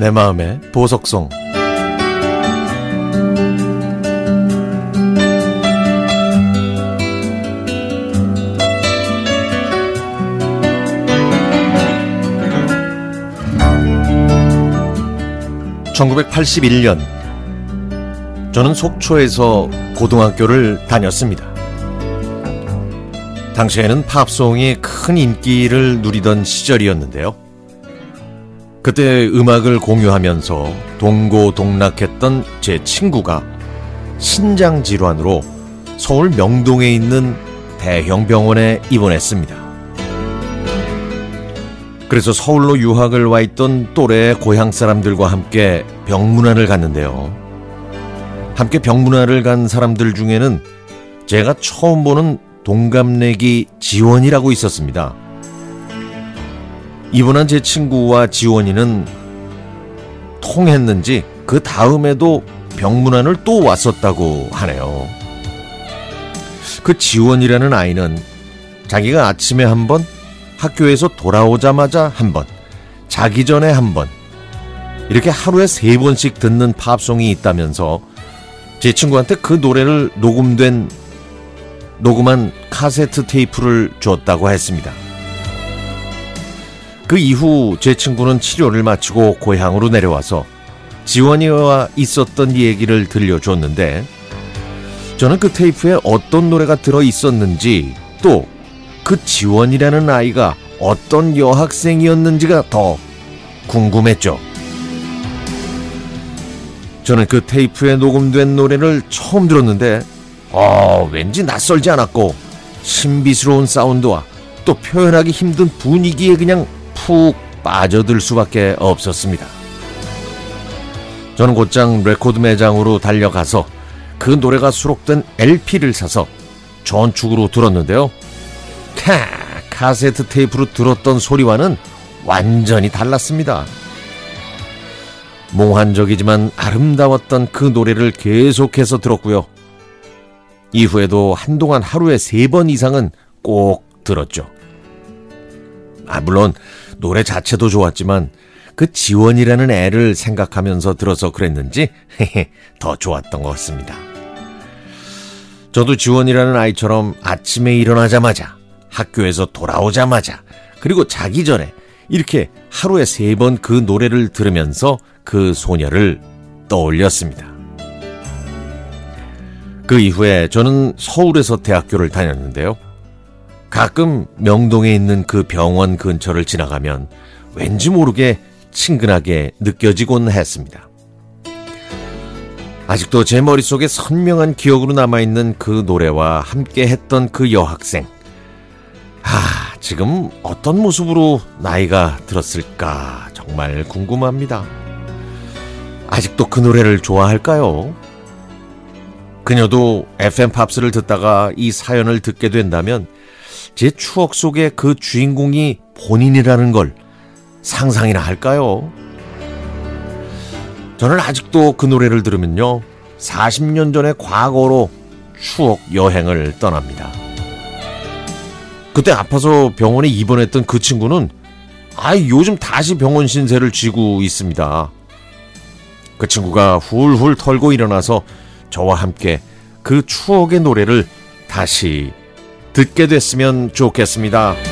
내 마음의 보석송 (1981년) 저는 속초에서 고등학교를 다녔습니다. 당시에는 팝송이 큰 인기를 누리던 시절이었는데요. 그때 음악을 공유하면서 동고동락했던 제 친구가 신장 질환으로 서울 명동에 있는 대형 병원에 입원했습니다. 그래서 서울로 유학을 와 있던 또래 고향 사람들과 함께 병문안을 갔는데요. 함께 병문안을 간 사람들 중에는 제가 처음 보는 동갑내기 지원이라고 있었습니다. 입원한 제 친구와 지원이는 통했는지 그 다음에도 병문안을 또 왔었다고 하네요. 그 지원이라는 아이는 자기가 아침에 한 번, 학교에서 돌아오자마자 한 번, 자기 전에 한 번, 이렇게 하루에 세 번씩 듣는 팝송이 있다면서 제 친구한테 그 노래를 녹음된 녹음한 카세트 테이프를 줬다고 했습니다. 그 이후 제 친구는 치료를 마치고 고향으로 내려와서 지원이와 있었던 얘기를 들려줬는데 저는 그 테이프에 어떤 노래가 들어 있었는지 또 그 지원이라는 아이가 어떤 여학생이었는지가 더 궁금했죠. 저는 그 테이프에 녹음된 노래를 처음 들었는데 어, 왠지 낯설지 않았고 신비스러운 사운드와 또 표현하기 힘든 분위기에 그냥 푹 빠져들 수밖에 없었습니다. 저는 곧장 레코드 매장으로 달려가서 그 노래가 수록된 LP를 사서 전축으로 들었는데요. 카, 카세트 테이프로 들었던 소리와는 완전히 달랐습니다. 몽환적이지만 아름다웠던 그 노래를 계속해서 들었고요. 이후에도 한동안 하루에 세 번 이상은 꼭 들었죠. 아, 물론 노래 자체도 좋았지만 그 지원이라는 애를 생각하면서 들어서 그랬는지 더 좋았던 것 같습니다. 저도 지원이라는 아이처럼 아침에 일어나자마자 학교에서 돌아오자마자 그리고 자기 전에 이렇게 하루에 세 번 그 노래를 들으면서 그 소녀를 떠올렸습니다. 그 이후에 저는 서울에서 대학교를 다녔는데요. 가끔 명동에 있는 그 병원 근처를 지나가면 왠지 모르게 친근하게 느껴지곤 했습니다. 아직도 제 머릿속에 선명한 기억으로 남아있는 그 노래와 함께 했던 그 여학생. 아, 지금 어떤 모습으로 나이가 들었을까 정말 궁금합니다. 아직도 그 노래를 좋아할까요? 그녀도 FM 팝스를 듣다가 이 사연을 듣게 된다면 제 추억 속의 그 주인공이 본인이라는 걸 상상이나 할까요? 저는 아직도 그 노래를 들으면요. 40년 전의 과거로 추억 여행을 떠납니다. 그때 아파서 병원에 입원했던 그 친구는 아 요즘 다시 병원 신세를 쥐고 있습니다. 그 친구가 훌훌 털고 일어나서 저와 함께 그 추억의 노래를 다시 듣게 됐으면 좋겠습니다.